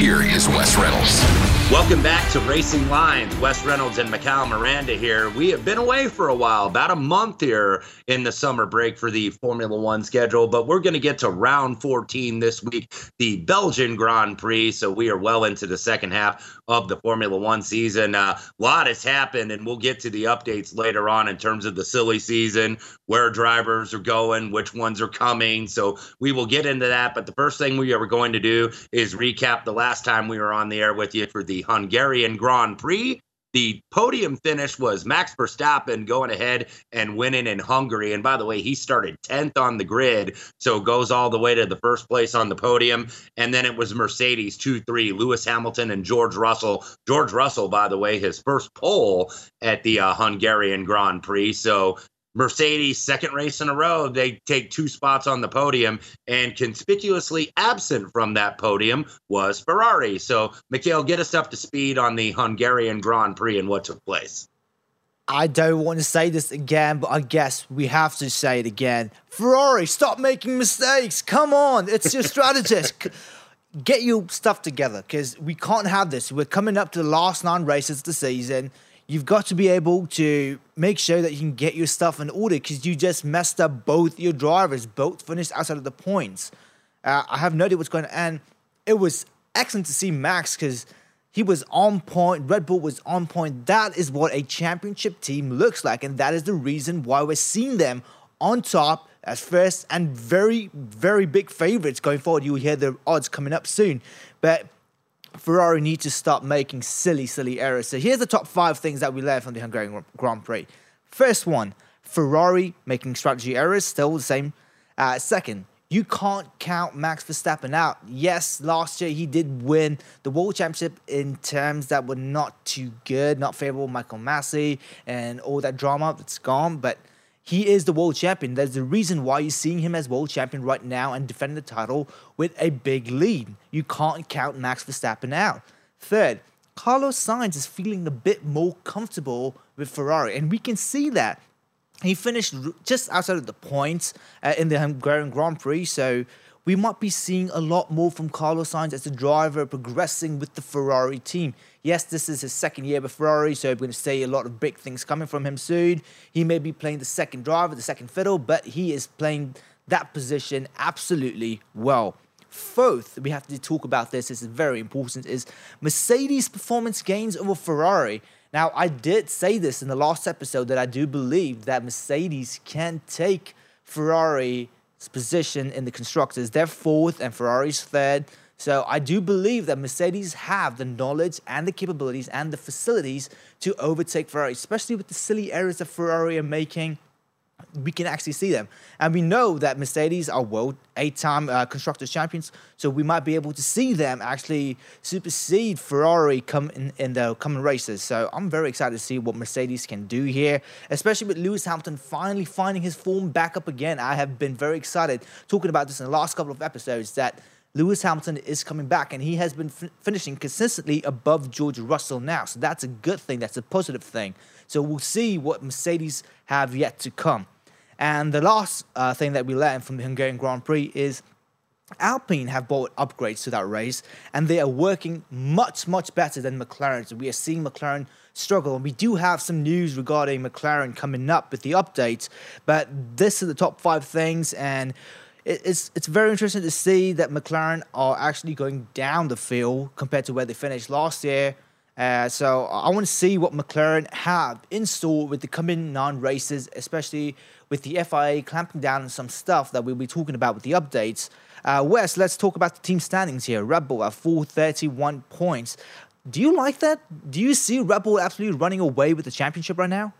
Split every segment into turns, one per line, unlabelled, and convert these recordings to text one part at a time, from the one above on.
Here is Wes Reynolds.
Welcome back to Racing Lines. Wes Reynolds and Mikhail Miranda here. We have been away for a while, about a month here in the summer break for the Formula One schedule, but we're going to get to round 14 this week, the Belgian Grand Prix. So we are well into the second half of the Formula One season. A uh, lot has happened, and we'll get to the updates later on in terms of the silly season, where drivers are going, which ones are coming. So we will get into that. But the first thing we are going to do is recap the last time we were on the air with you for the Hungarian Grand Prix. The podium finish was Max Verstappen going ahead and winning in Hungary. And by the way, he started 10th on the grid, so goes all the way to the first place on the podium. And then it was Mercedes 2 3, Lewis Hamilton and George Russell. George Russell, by the way, his first pole at the uh, Hungarian Grand Prix. So Mercedes, second race in a row, they take two spots on the podium, and conspicuously absent from that podium was Ferrari. So, Mikhail, get us up to speed on the Hungarian Grand Prix and what took place.
I don't want to say this again, but I guess we have to say it again. Ferrari, stop making mistakes. Come on, it's your strategist. Get your stuff together because we can't have this. We're coming up to the last nine races of the season you've got to be able to make sure that you can get your stuff in order because you just messed up both your drivers, both finished outside of the points. Uh, I have no idea what's going on. And it was excellent to see Max because he was on point. Red Bull was on point. That is what a championship team looks like. And that is the reason why we're seeing them on top as first and very, very big favorites going forward. You'll hear the odds coming up soon. But Ferrari need to stop making silly, silly errors. So here's the top five things that we learned from the Hungarian Grand Prix. First one, Ferrari making strategy errors, still the same. Uh, second, you can't count Max Verstappen out. Yes, last year he did win the World Championship in terms that were not too good, not favorable. Michael Masi and all that drama that's gone, but he is the world champion. There's the reason why you're seeing him as world champion right now and defending the title with a big lead. You can't count Max Verstappen out. Third, Carlos Sainz is feeling a bit more comfortable with Ferrari, and we can see that. He finished just outside of the points uh, in the Hungarian Grand Prix, so we might be seeing a lot more from Carlos Sainz as a driver progressing with the Ferrari team. Yes, this is his second year with Ferrari, so we're going to see a lot of big things coming from him soon. He may be playing the second driver, the second fiddle, but he is playing that position absolutely well. Fourth, we have to talk about this, this is very important, is Mercedes' performance gains over Ferrari. Now, I did say this in the last episode that I do believe that Mercedes can take Ferrari's position in the constructors. They're fourth and Ferrari's third. So I do believe that Mercedes have the knowledge and the capabilities and the facilities to overtake Ferrari, especially with the silly errors that Ferrari are making. We can actually see them. And we know that Mercedes are world eight time uh, constructors champions. So we might be able to see them actually supersede Ferrari come in, in the coming races. So I'm very excited to see what Mercedes can do here, especially with Lewis Hamilton finally finding his form back up again. I have been very excited talking about this in the last couple of episodes that Lewis Hamilton is coming back and he has been finishing consistently above George Russell now. So that's a good thing. That's a positive thing. So we'll see what Mercedes have yet to come. And the last uh, thing that we learned from the Hungarian Grand Prix is Alpine have brought upgrades to that race, and they are working much, much better than McLaren. So we are seeing McLaren struggle, and we do have some news regarding McLaren coming up with the updates. But this is the top five things, and it's it's very interesting to see that McLaren are actually going down the field compared to where they finished last year. Uh, so I want to see what McLaren have in store with the coming nine races, especially with the FIA clamping down on some stuff that we'll be talking about with the updates. Uh, Wes, let's talk about the team standings here. Red Bull at 431 points. Do you like that? Do you see Red Bull absolutely running away with the championship right now?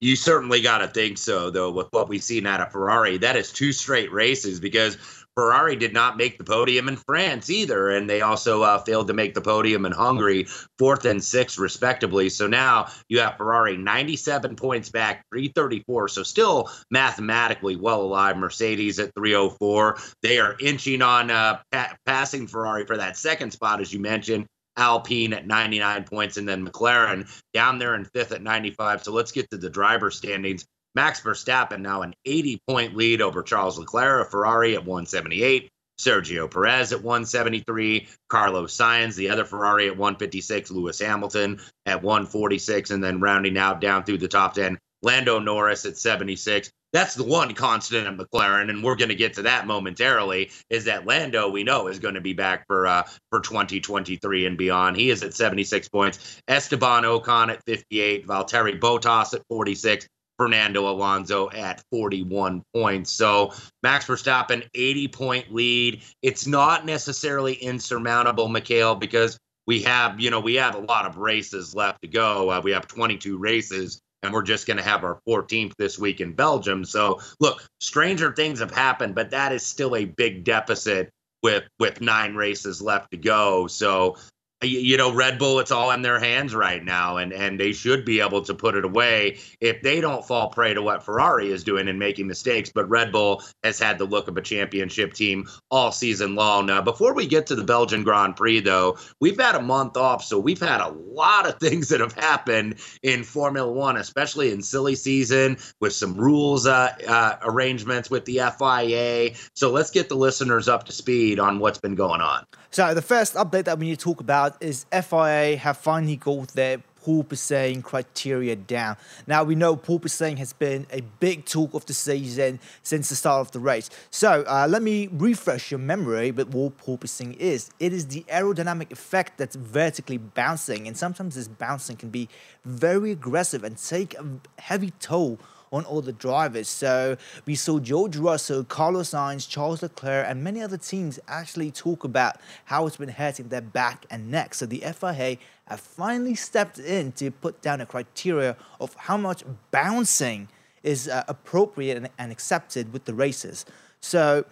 You certainly got to think so, though, with what we've seen out of Ferrari. That is two straight races because Ferrari did not make the podium in France either, and they also uh, failed to make the podium in Hungary, fourth and sixth, respectively. So now you have Ferrari 97 points back, 334. So still mathematically well alive. Mercedes at 304. They are inching on uh, pa- passing Ferrari for that second spot, as you mentioned. Alpine at 99 points, and then McLaren down there in fifth at 95. So let's get to the driver standings. Max Verstappen now an 80 point lead over Charles Leclerc of Ferrari at 178. Sergio Perez at 173, Carlos Sainz, the other Ferrari at 156, Lewis Hamilton at 146, and then rounding out down through the top 10, Lando Norris at 76. That's the one constant at McLaren, and we're going to get to that momentarily. Is that Lando we know is going to be back for uh, for 2023 and beyond. He is at 76 points. Esteban Ocon at 58, Valtteri Bottas at 46, Fernando Alonso at 41 points. So Max Verstappen, 80 point lead. It's not necessarily insurmountable, Mikhail, because we have, you know, we have a lot of races left to go. Uh, we have 22 races, and we're just going to have our 14th this week in Belgium. So look, stranger things have happened, but that is still a big deficit with with nine races left to go. So you know red bull it's all in their hands right now and and they should be able to put it away if they don't fall prey to what ferrari is doing and making mistakes. But red bull has had the look of a championship team all season long. Now before we get to the belgian grand prix though we've had a month off so we've had a lot of things that have happened in formula one especially in silly season with some rules uh, uh, arrangements with the fia so let's get the listeners up to speed on what's been going on.
So the first update that we need to talk about is FIA have finally got their porpoising criteria down. Now we know porpoising has been a big talk of the season since the start of the race. So uh, let me refresh your memory with what porpoising is. It is the aerodynamic effect that's vertically bouncing, and sometimes this bouncing can be very aggressive and take a heavy toll on all the drivers. So we saw George Russell, Carlos Sainz, Charles Leclerc, and many other teams actually talk about how it's been hurting their back and neck. So the FIA have finally stepped in to put down a criteria of how much bouncing is uh, appropriate and, and accepted with the races. So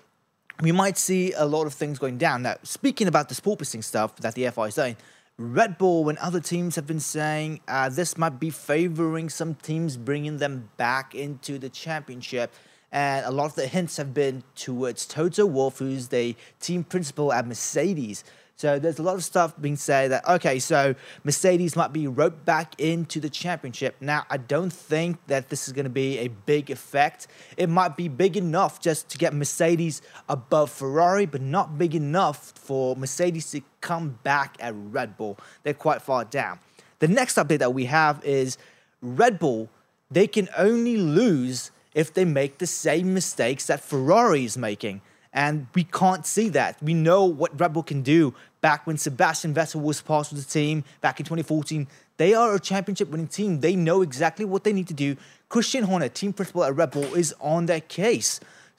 we might see a lot of things going down. Now, speaking about the porpoising stuff that the FIA is saying, Red Bull and other teams have been saying uh, this might be favoring some teams bringing them back into the championship. And a lot of the hints have been towards Toto Wolff, who's the team principal at Mercedes. So there's a lot of stuff being said that, okay, so Mercedes might be roped back into the championship. Now, I don't think that this is going to be a big effect. It might be big enough just to get Mercedes above Ferrari, but not big enough for Mercedes to come back at Red Bull. They're quite far down. The next update that we have is Red Bull, they can only lose if they make the same mistakes that Ferrari is making. And we can't see that. We know what Red Bull can do back when Sebastian Vettel was part of the team back in 2014. They are a championship winning team. They know exactly what they need to do. Christian Horner, team principal at Red Bull, is on their case.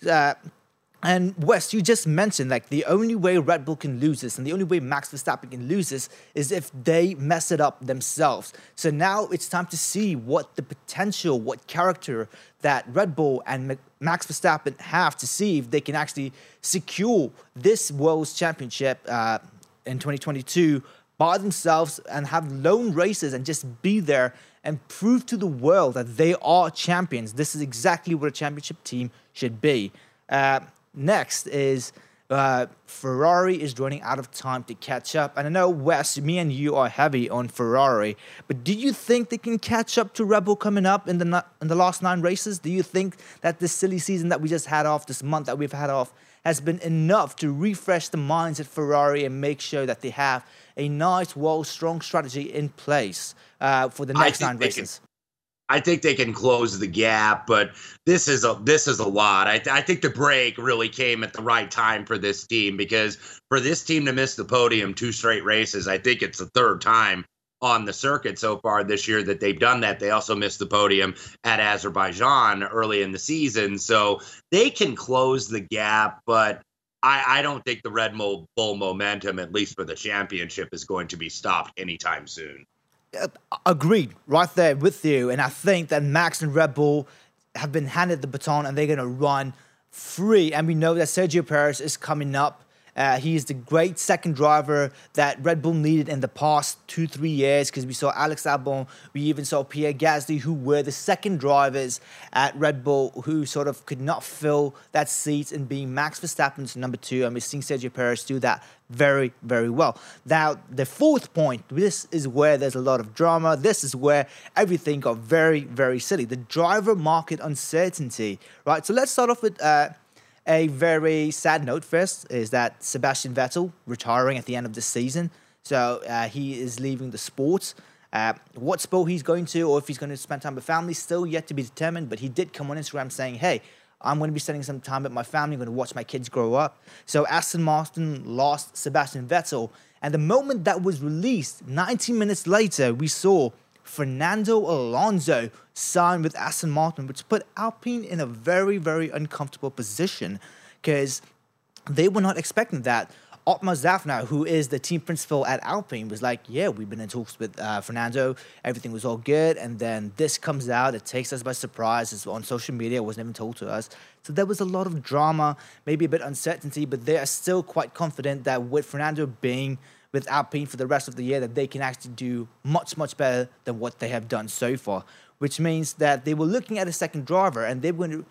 Uh, and Wes, you just mentioned like the only way Red Bull can lose this and the only way Max Verstappen can lose this is if they mess it up themselves. So now it's time to see what the potential, what character that Red Bull and Max Verstappen have to see if they can actually secure this World's Championship uh, in 2022 by themselves and have lone races and just be there and prove to the world that they are champions. This is exactly what a championship team should be. Uh, next is uh, Ferrari is running out of time to catch up. And I know, Wes, me and you are heavy on Ferrari, but do you think they can catch up to Red Bull coming up in the in the last nine races? Do you think that this silly season that we just had off, this month that we've had off, has been enough to refresh the minds at Ferrari and make sure that they have a nice, well, strong strategy in place uh, for the next nine races?
I think they can close the gap, but this is a this is a lot. I, I think the break really came at the right time for this team because for this team to miss the podium two straight races, I think it's the third time on the circuit so far this year that they've done that. They also missed the podium at Azerbaijan early in the season, so they can close the gap, but. I, I don't think the Red Bull momentum, at least for the championship, is going to be stopped anytime soon.
Agreed, right there with you. And I think that Max and Red Bull have been handed the baton and they're going to run free. And we know that Sergio Perez is coming up uh, he is the great second driver that Red Bull needed in the past two, three years because we saw Alex Albon, we even saw Pierre Gasly, who were the second drivers at Red Bull who sort of could not fill that seat in being Max Verstappen's number two. And we're seeing Sergio Perez do that very, very well. Now, the fourth point this is where there's a lot of drama. This is where everything got very, very silly. The driver market uncertainty, right? So let's start off with. Uh, a very sad note first is that Sebastian Vettel retiring at the end of the season. So uh, he is leaving the sport. Uh, what sport he's going to, or if he's going to spend time with family, still yet to be determined. But he did come on Instagram saying, "Hey, I'm going to be spending some time with my family. I'm going to watch my kids grow up." So Aston Martin lost Sebastian Vettel, and the moment that was released, 19 minutes later, we saw Fernando Alonso sign with Aston Martin, which put Alpine in a very, very uncomfortable position because they were not expecting that. Otmar Szafnauer, who is the team principal at Alpine, was like, "Yeah, we've been in talks with uh, Fernando. Everything was all good, and then this comes out. It takes us by surprise. It's on social media. It wasn't even told to us. So there was a lot of drama, maybe a bit uncertainty, but they are still quite confident that with Fernando being with Alpine for the rest of the year that they can actually do much, much better than what they have done so far, which means that they were looking at a second driver and they were going to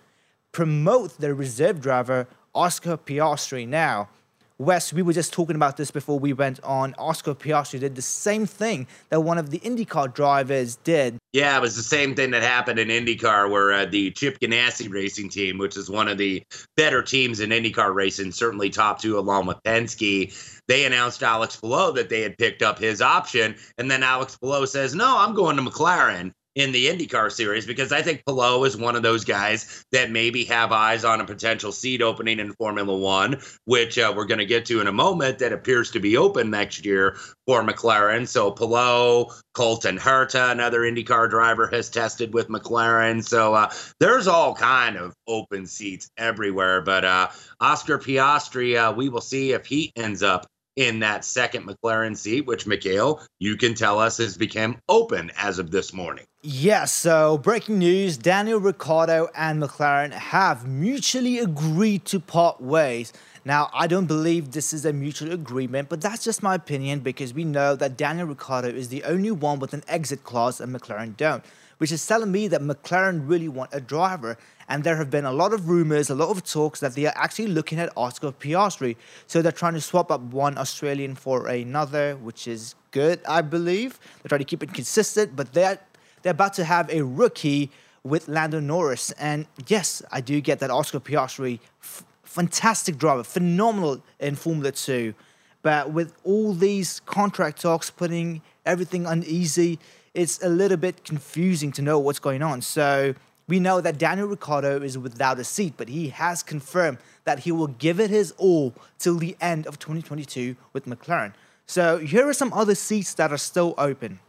promote their reserve driver, Oscar Piastri, now. Wes, we were just talking about this before we went on. Oscar Piastri did the same thing that one of the IndyCar drivers did.
Yeah, it was the same thing that happened in IndyCar, where uh, the Chip Ganassi racing team, which is one of the better teams in IndyCar racing, certainly top two along with Penske, they announced Alex Palou that they had picked up his option. And then Alex Palou says, No, I'm going to McLaren in the IndyCar series because I think Palou is one of those guys that maybe have eyes on a potential seat opening in Formula One, which uh, we're going to get to in a moment, that appears to be open next year for McLaren. So Palou, Colton Herta, another IndyCar driver, has tested with McLaren. So uh, there's all kind of open seats everywhere. But uh, Oscar Piastri, uh, we will see if he ends up in that second McLaren seat, which Mikhail, you can tell us has become open as of this morning.
Yes, so breaking news Daniel Ricciardo and McLaren have mutually agreed to part ways. Now, I don't believe this is a mutual agreement, but that's just my opinion because we know that Daniel Ricciardo is the only one with an exit clause and McLaren don't, which is telling me that McLaren really want a driver. And there have been a lot of rumors, a lot of talks that they are actually looking at Oscar Piastri. So they're trying to swap up one Australian for another, which is good, I believe. They're trying to keep it consistent, but they're they're about to have a rookie with Lando Norris. And yes, I do get that Oscar Piastri, f- fantastic driver, phenomenal in Formula 2. But with all these contract talks putting everything uneasy, it's a little bit confusing to know what's going on. So we know that Daniel Ricciardo is without a seat, but he has confirmed that he will give it his all till the end of 2022 with McLaren. So here are some other seats that are still open.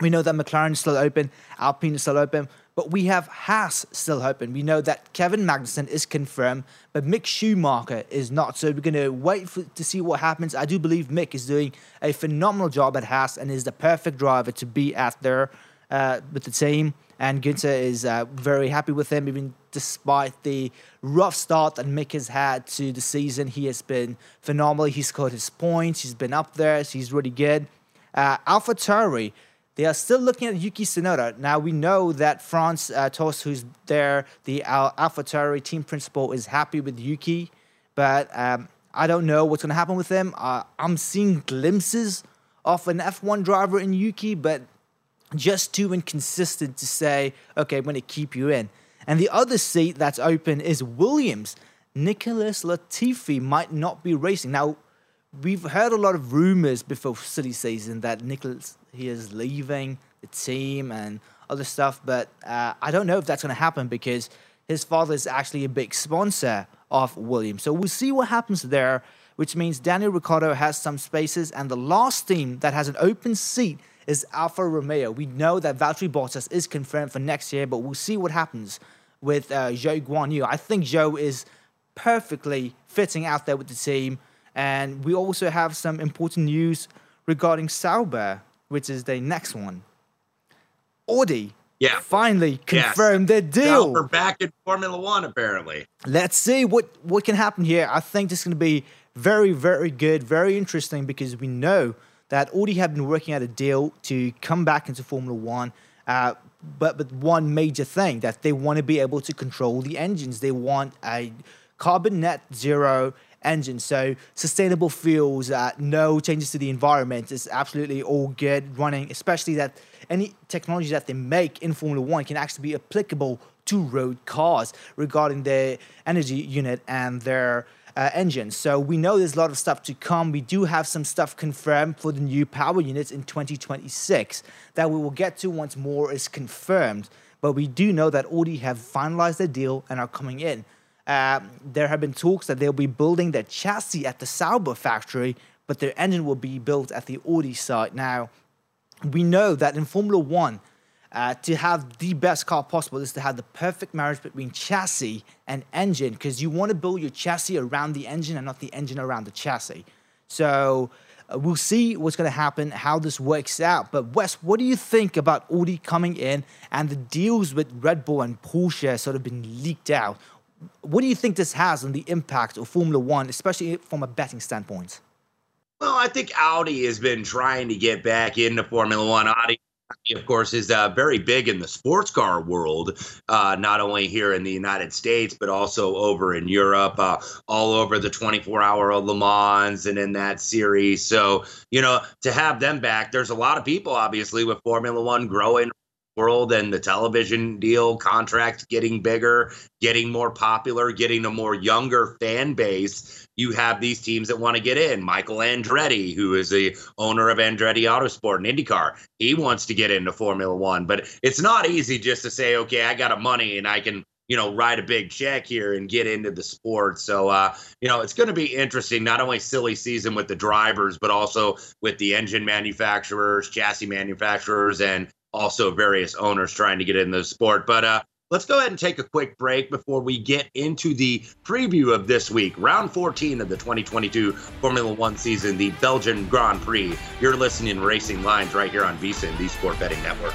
We know that McLaren is still open, Alpine is still open, but we have Haas still open. We know that Kevin Magnussen is confirmed, but Mick Schumacher is not. So we're going to wait for, to see what happens. I do believe Mick is doing a phenomenal job at Haas and is the perfect driver to be at there uh, with the team. And Gunther is uh, very happy with him, even despite the rough start that Mick has had to the season. He has been phenomenal. He's scored his points. He's been up there. So he's really good. Uh, AlphaTauri they are still looking at Yuki Tsunoda. Now we know that Franz uh, Tost, who's there, the Al- AlphaTauri team principal, is happy with Yuki, but um, I don't know what's going to happen with him. Uh, I'm seeing glimpses of an F1 driver in Yuki, but just too inconsistent to say, okay, I'm going to keep you in. And the other seat that's open is Williams. Nicholas Latifi might not be racing. Now, we've heard a lot of rumors before silly season that Nicholas he is leaving the team and other stuff, but uh, I don't know if that's going to happen because his father is actually a big sponsor of Williams. So we'll see what happens there, which means Daniel Ricciardo has some spaces, and the last team that has an open seat is Alfa Romeo. We know that Valtteri Bottas is confirmed for next year, but we'll see what happens with uh, Zhou Guan Yu. I think Zhou is perfectly fitting out there with the team. And we also have some important news regarding Sauber, which is the next one. Audi
yeah.
finally confirmed yes. their deal.
Sauber back in Formula One, apparently.
Let's see what, what can happen here. I think this is going to be very, very good, very interesting because we know that Audi have been working out a deal to come back into Formula One. Uh, but but one major thing that they want to be able to control the engines. They want a carbon net zero engine. So sustainable fuels, uh, no changes to the environment. It's absolutely all good running, especially that any technology that they make in Formula One can actually be applicable to road cars regarding their energy unit and their uh, engines. So we know there's a lot of stuff to come. We do have some stuff confirmed for the new power units in 2026 that we will get to once more is confirmed. But we do know that Audi have finalized their deal and are coming in. Uh, there have been talks that they'll be building their chassis at the Sauber factory, but their engine will be built at the Audi site. Now, we know that in Formula One, uh, to have the best car possible is to have the perfect marriage between chassis and engine because you want to build your chassis around the engine and not the engine around the chassis. So uh, we'll see what's going to happen, how this works out. But Wes, what do you think about Audi coming in and the deals with Red Bull and Porsche sort of been leaked out? What do you think this has on the impact of Formula One, especially from a betting standpoint?
Well, I think Audi has been trying to get back into Formula One. Audi of course, is uh, very big in the sports car world, uh, not only here in the United States, but also over in Europe, uh, all over the 24 hour Le Mans and in that series. So, you know, to have them back, there's a lot of people, obviously, with Formula One growing world and the television deal contracts getting bigger, getting more popular, getting a more younger fan base, you have these teams that want to get in. Michael Andretti, who is the owner of Andretti Autosport and IndyCar, he wants to get into Formula One. But it's not easy just to say, okay, I got a money and I can you know, write a big check here and get into the sport. So, uh, you know, it's going to be interesting, not only silly season with the drivers, but also with the engine manufacturers, chassis manufacturers, and also various owners trying to get in the sport. But uh, let's go ahead and take a quick break before we get into the preview of this week, round 14 of the 2022 Formula One season, the Belgian Grand Prix. You're listening Racing Lines right here on VSiN, the Sport Betting Network.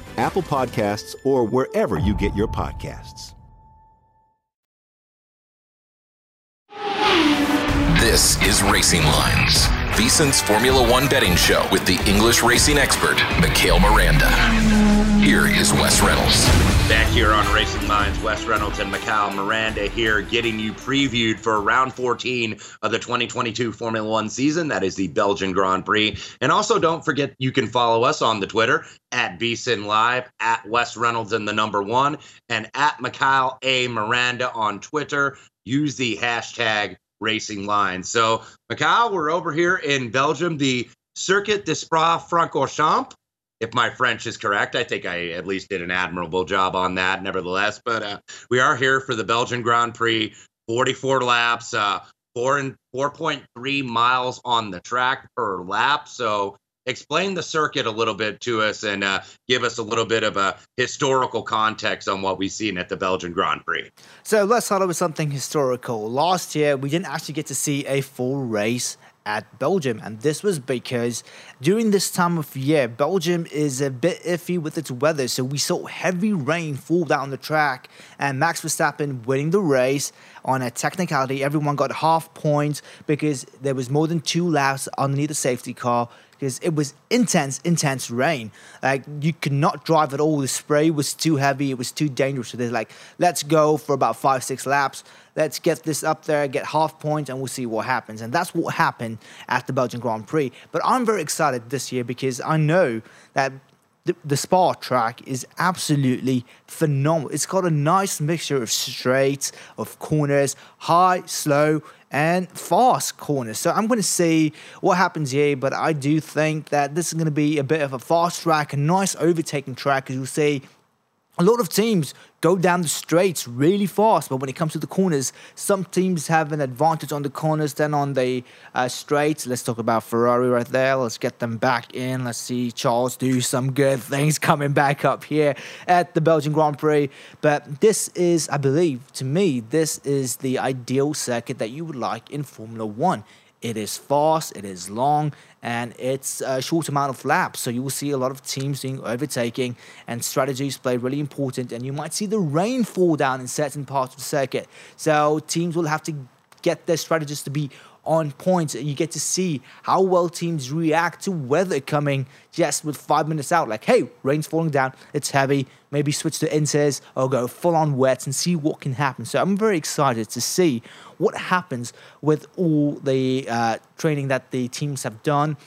Apple Podcasts, or wherever you get your podcasts.
This is Racing Lines, VSiN's Formula One betting show with the English racing expert, Mikhail Miranda. Here is Wes Reynolds.
Back here on Racing Lines, Wes Reynolds and Mikhail Miranda here getting you previewed for round 14 of the 2022 Formula One season. That is the Belgian Grand Prix. And also don't forget you can follow us on the Twitter at VSiN Live, at Wes Reynolds and the number one, and at Mikhail A. Miranda on Twitter. Use the hashtag Racing Lines. So, Mikhail, we're over here in Belgium, the Circuit de Spa-Francorchamps if my French is correct. I think I at least did an admirable job on that, nevertheless. But uh, we are here for the Belgian Grand Prix, 44 laps, uh, four and 4.3 miles on the track per lap. So explain the circuit a little bit to us and uh, give us a little bit of a historical context on what we've seen at the Belgian Grand Prix.
So let's start with something historical. Last year, we didn't actually get to see a full race at Belgium. And this was because during this time of year, Belgium is a bit iffy with its weather. So we saw heavy rain fall down the track and Max Verstappen winning the race on a technicality. Everyone got half points because there was more than two laps underneath the safety car because it was intense, intense rain. Like you could not drive at all. The spray was too heavy. It was too dangerous. So they're like, let's go for about five, six laps. Let's get this up there, get half points, and we'll see what happens. And that's what happened at the Belgian Grand Prix. But I'm very excited this year because I know that the, the Spa track is absolutely phenomenal. It's got a nice mixture of straights, of corners, high, slow, and fast corners. So I'm going to see what happens here, but I do think that this is going to be a bit of a fast track, a nice overtaking track, as you'll see a lot of teams go down the straights really fast, but when it comes to the corners, some teams have an advantage on the corners than on the uh, straights. Let's talk about Ferrari right there. Let's get them back in. Let's see Charles do some good things coming back up here at the Belgian Grand Prix. But this is, I believe, to me, this is the ideal circuit that you would like in Formula One. It is fast, it is long, and it's a short amount of laps. So you will see a lot of teams doing overtaking, and strategies play really important. And you might see the rain fall down in certain parts of the circuit. So teams will have to get their strategies to be on point. You get to see how well teams react to weather coming just with five minutes out. Like, hey, rain's falling down, it's heavy. Maybe switch to inters or go full on wet and see what can happen. So I'm very excited to see what happens with all the uh, training that the teams have done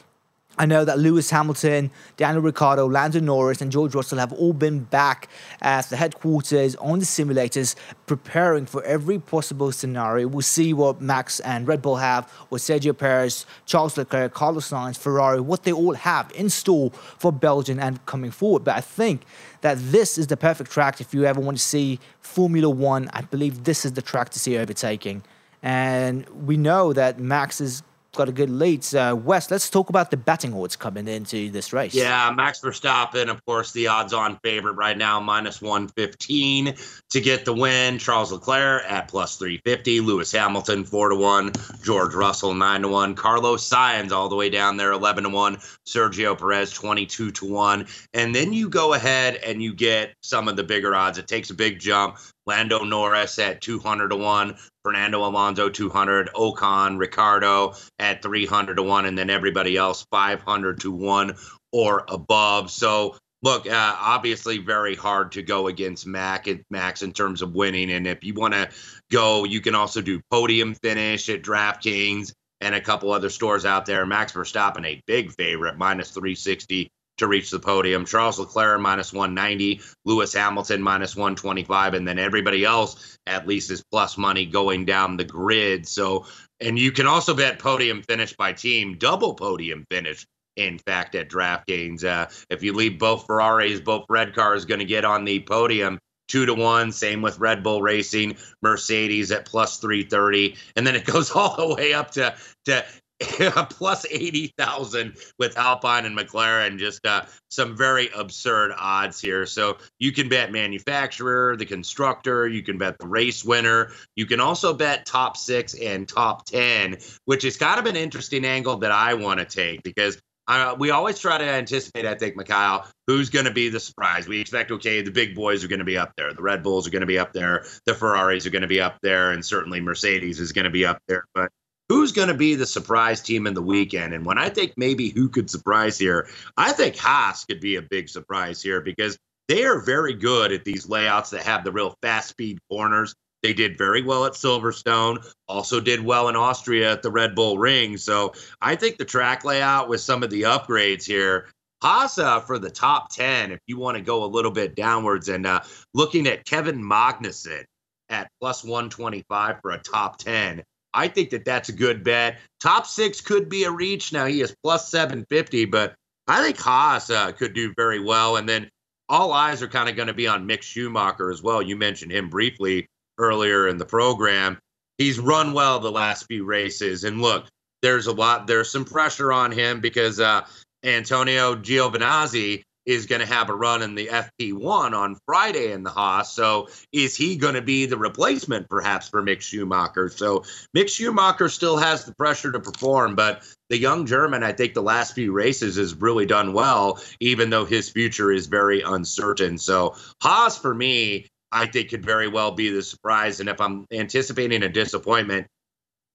I know that Lewis Hamilton, Daniel Ricciardo, Lando Norris, and George Russell have all been back at the headquarters on the simulators, preparing for every possible scenario. We'll see what Max and Red Bull have, what Sergio Perez, Charles Leclerc, Carlos Sainz, Ferrari, what they all have in store for Belgium and coming forward. But I think that this is the perfect track if you ever want to see Formula One. I believe this is the track to see overtaking. And we know that Max is got a good lead. So, Wes, let's talk about the betting odds coming into this race.
Yeah, Max Verstappen, of course, the odds on favorite right now, minus 115 to get the win. Charles Leclerc at plus 350. Lewis Hamilton, 4 to 1. George Russell, 9 to 1. Carlos Sainz, all the way down there, 11 to 1. Sergio Perez, 22 to 1. And then you go ahead and you get some of the bigger odds. It takes a big jump. Lando Norris at 200 to 1, Fernando Alonso 200, Ocon, Ricciardo at 300 to 1, and then everybody else 500 to 1 or above. So, look, uh, obviously very hard to go against Mac and Max in terms of winning. And if you want to go, you can also do podium finish at DraftKings and a couple other stores out there. Max Verstappen, a big favorite, minus 360 to reach the podium. Charles Leclerc minus 190, Lewis Hamilton minus 125, and then everybody else at least is plus money going down the grid. So, and you can also bet podium finish by team, double podium finish. In fact, at DraftKings, uh, if you leave both Ferraris, both red cars going to get on the podium two to one. Same with Red Bull Racing, Mercedes at plus 330. And then it goes all the way up to, to plus 80,000 with Alpine and McLaren. Just uh, some very absurd odds here. So you can bet manufacturer, the constructor, you can bet the race winner. You can also bet top six and top 10, which is kind of an interesting angle that I want to take because. Uh, we always try to anticipate, I think, Mikhail, who's going to be the surprise. We expect, okay, the big boys are going to be up there. The Red Bulls are going to be up there. The Ferraris are going to be up there. And certainly Mercedes is going to be up there. But who's going to be the surprise team in the weekend? And when I think maybe who could surprise here, I think Haas could be a big surprise here because they are very good at these layouts that have the real fast speed corners. They did very well at Silverstone, also did well in Austria at the Red Bull Ring. So I think the track layout with some of the upgrades here, Haas uh, for the top 10, if you want to go a little bit downwards and uh, looking at Kevin Magnussen at plus 125 for a top 10. I think that that's a good bet. Top six could be a reach. Now he is plus 750, but I think Haas uh, could do very well. And then all eyes are kind of going to be on Mick Schumacher as well. You mentioned him briefly earlier in the program. He's run well the last few races. And look, there's a lot, there's some pressure on him because uh, Antonio Giovinazzi is going to have a run in the FP1 on Friday in the Haas. So is he going to be the replacement perhaps for Mick Schumacher? So Mick Schumacher still has the pressure to perform, but the young German, I think the last few races has really done well, even though his future is very uncertain. So Haas for me, I think could very well be the surprise. And if I'm anticipating a disappointment,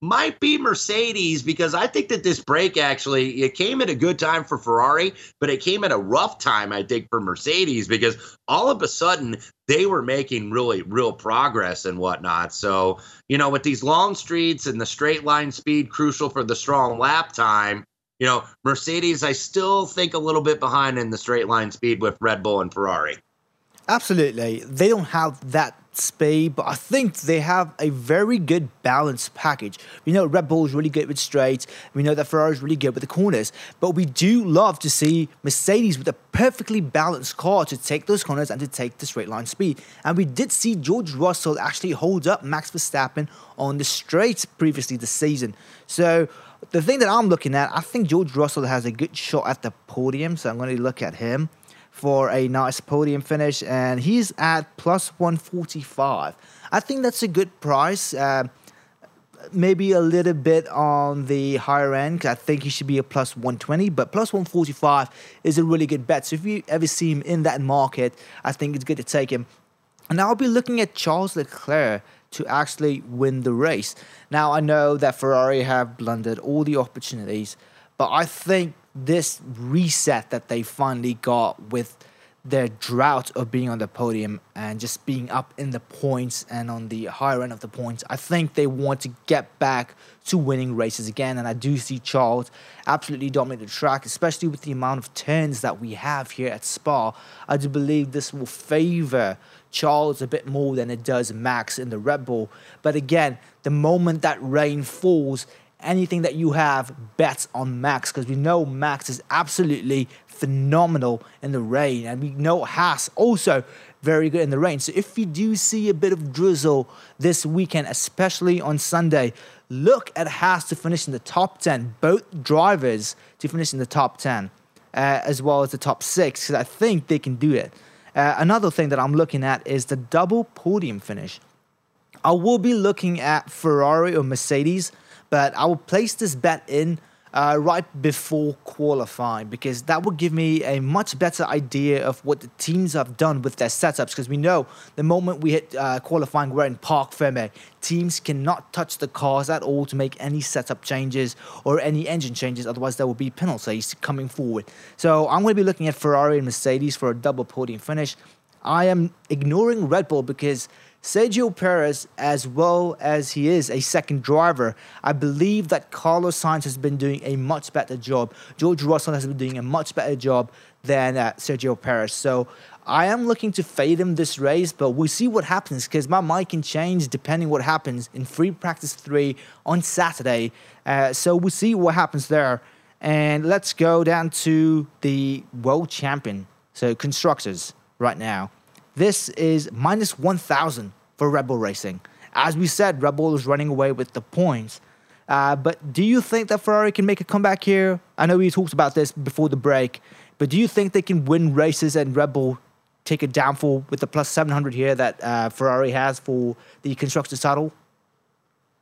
might be Mercedes because I think that this break actually it came at a good time for Ferrari, but it came at a rough time I think for Mercedes because all of a sudden they were making really real progress and whatnot. So you know with these long streets and the straight line speed crucial for the strong lap time. You know, Mercedes, I still think a little bit behind in the straight line speed with Red Bull and Ferrari.
Absolutely. They don't have that speed, but I think they have a very good balanced package. We know Red Bull is really good with straights. We know that Ferrari is really good with the corners, but we do love to see Mercedes with a perfectly balanced car to take those corners and to take the straight line speed. And we did see George Russell actually hold up Max Verstappen on the straights previously this season. So the thing that I'm looking at, I think George Russell has a good shot at the podium, so I'm going to look at him for a nice podium finish, and he's at plus 145. I think that's a good price. Uh, maybe a little bit on the higher end. I think he should be a plus 120, but plus 145 is a really good bet. So if you ever see him in that market, I think it's good to take him. And I'll be looking at Charles Leclerc to actually win the race. Now I know that Ferrari have blundered all the opportunities, but I think this reset that they finally got with their drought of being on the podium and just being up in the points and on the higher end of the points. I think they want to get back to winning races again. And I do see Charles absolutely dominate the track, especially with the amount of turns that we have here at Spa. I do believe this will favor Charles a bit more than it does Max in the Red Bull. But again, the moment that rain falls, anything that you have bets on Max because we know Max is absolutely phenomenal in the rain and we know Haas also very good in the rain. So if you do see a bit of drizzle this weekend, especially on Sunday, look at Haas to finish in the top 10, both drivers to finish in the top 10, uh, as well as the top six, because I think they can do it. Uh, another thing that I'm looking at is the double podium finish. I will be looking at Ferrari or Mercedes but I will place this bet in uh, right before qualifying because that will give me a much better idea of what the teams have done with their setups. Because we know the moment we hit uh, qualifying, we're in Parc Ferme. Teams cannot touch the cars at all to make any setup changes or any engine changes, otherwise, there will be penalties coming forward. So I'm going to be looking at Ferrari and Mercedes for a double podium finish. I am ignoring Red Bull because Sergio Perez, as well as he is a second driver, I believe that Carlos Sainz has been doing a much better job. George Russell has been doing a much better job than uh, Sergio Perez. So I am looking to fade him this race, but we'll see what happens because my mind can change depending what happens in free practice three on Saturday. Uh, so we'll see what happens there. And let's go down to the world champion, so constructors right now. This is minus 1,000 for Red Bull Racing. As we said, Red Bull is running away with the points. Uh, but do you think that Ferrari can make a comeback here? I know we talked about this before the break, but do you think they can win races and Red Bull take a downfall with the plus 700 here that uh, Ferrari has for the constructors title?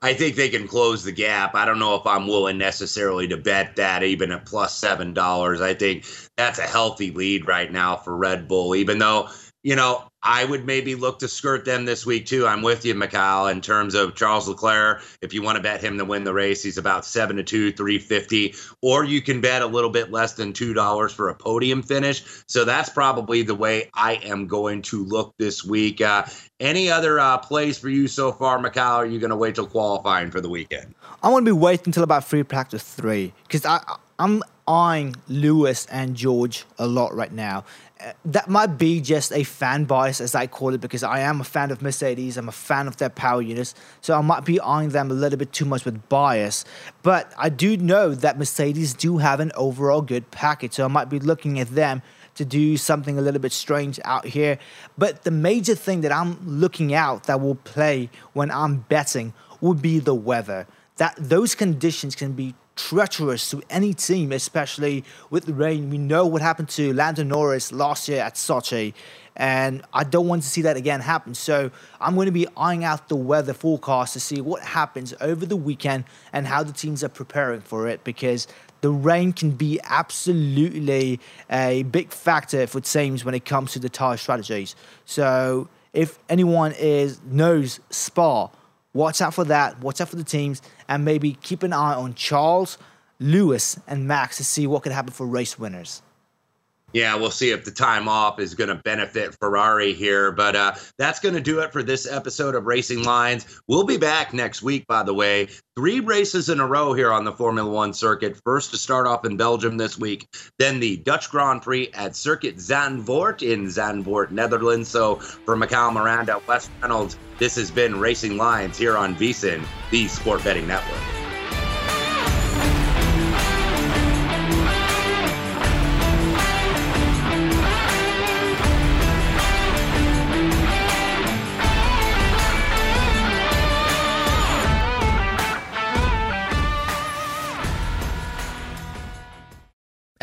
I think they can close the gap. I don't know if I'm willing necessarily to bet that even at plus seven dollars. I think that's a healthy lead right now for Red Bull, even though you know, I would maybe look to skirt them this week too. I'm with you, Mikhail, in terms of Charles Leclerc. If you want to bet him to win the race, he's about seven to two, three fifty, or you can bet a little bit less than two dollars for a podium finish. So that's probably the way I am going to look this week. Uh, any other uh, plays for you so far, Mikhail? Are you going to wait till qualifying for the weekend?
I want to be waiting until about free practice three because I I'm eyeing Lewis and George a lot right now that might be just a fan bias, as I call it, because I am a fan of Mercedes. I'm a fan of their power units. So I might be eyeing them a little bit too much with bias. But I do know that Mercedes do have an overall good package. So I might be looking at them to do something a little bit strange out here. But the major thing that I'm looking out that will play when I'm betting would be the weather. That those conditions can be treacherous to any team, especially with the rain. We know what happened to Lando Norris last year at Sochi, and I don't want to see that again happen. So I'm going to be eyeing out the weather forecast to see what happens over the weekend and how the teams are preparing for it because the rain can be absolutely a big factor for teams when it comes to the tire strategies. So if anyone is knows Spa, watch out for that. Watch out for the teams and maybe keep an eye on Charles, Lewis, and Max to see what could happen for race winners.
Yeah, we'll see if the time off is going to benefit Ferrari here. But uh, that's going to do it for this episode of Racing Lines. We'll be back next week, by the way. Three races in a row here on the Formula One circuit. First to start off in Belgium this week, then the Dutch Grand Prix at Circuit Zandvoort in Zandvoort, Netherlands. So for Mikhail Miranda, Wes Reynolds, this has been Racing Lines here on VSIN, the Sport Betting Network.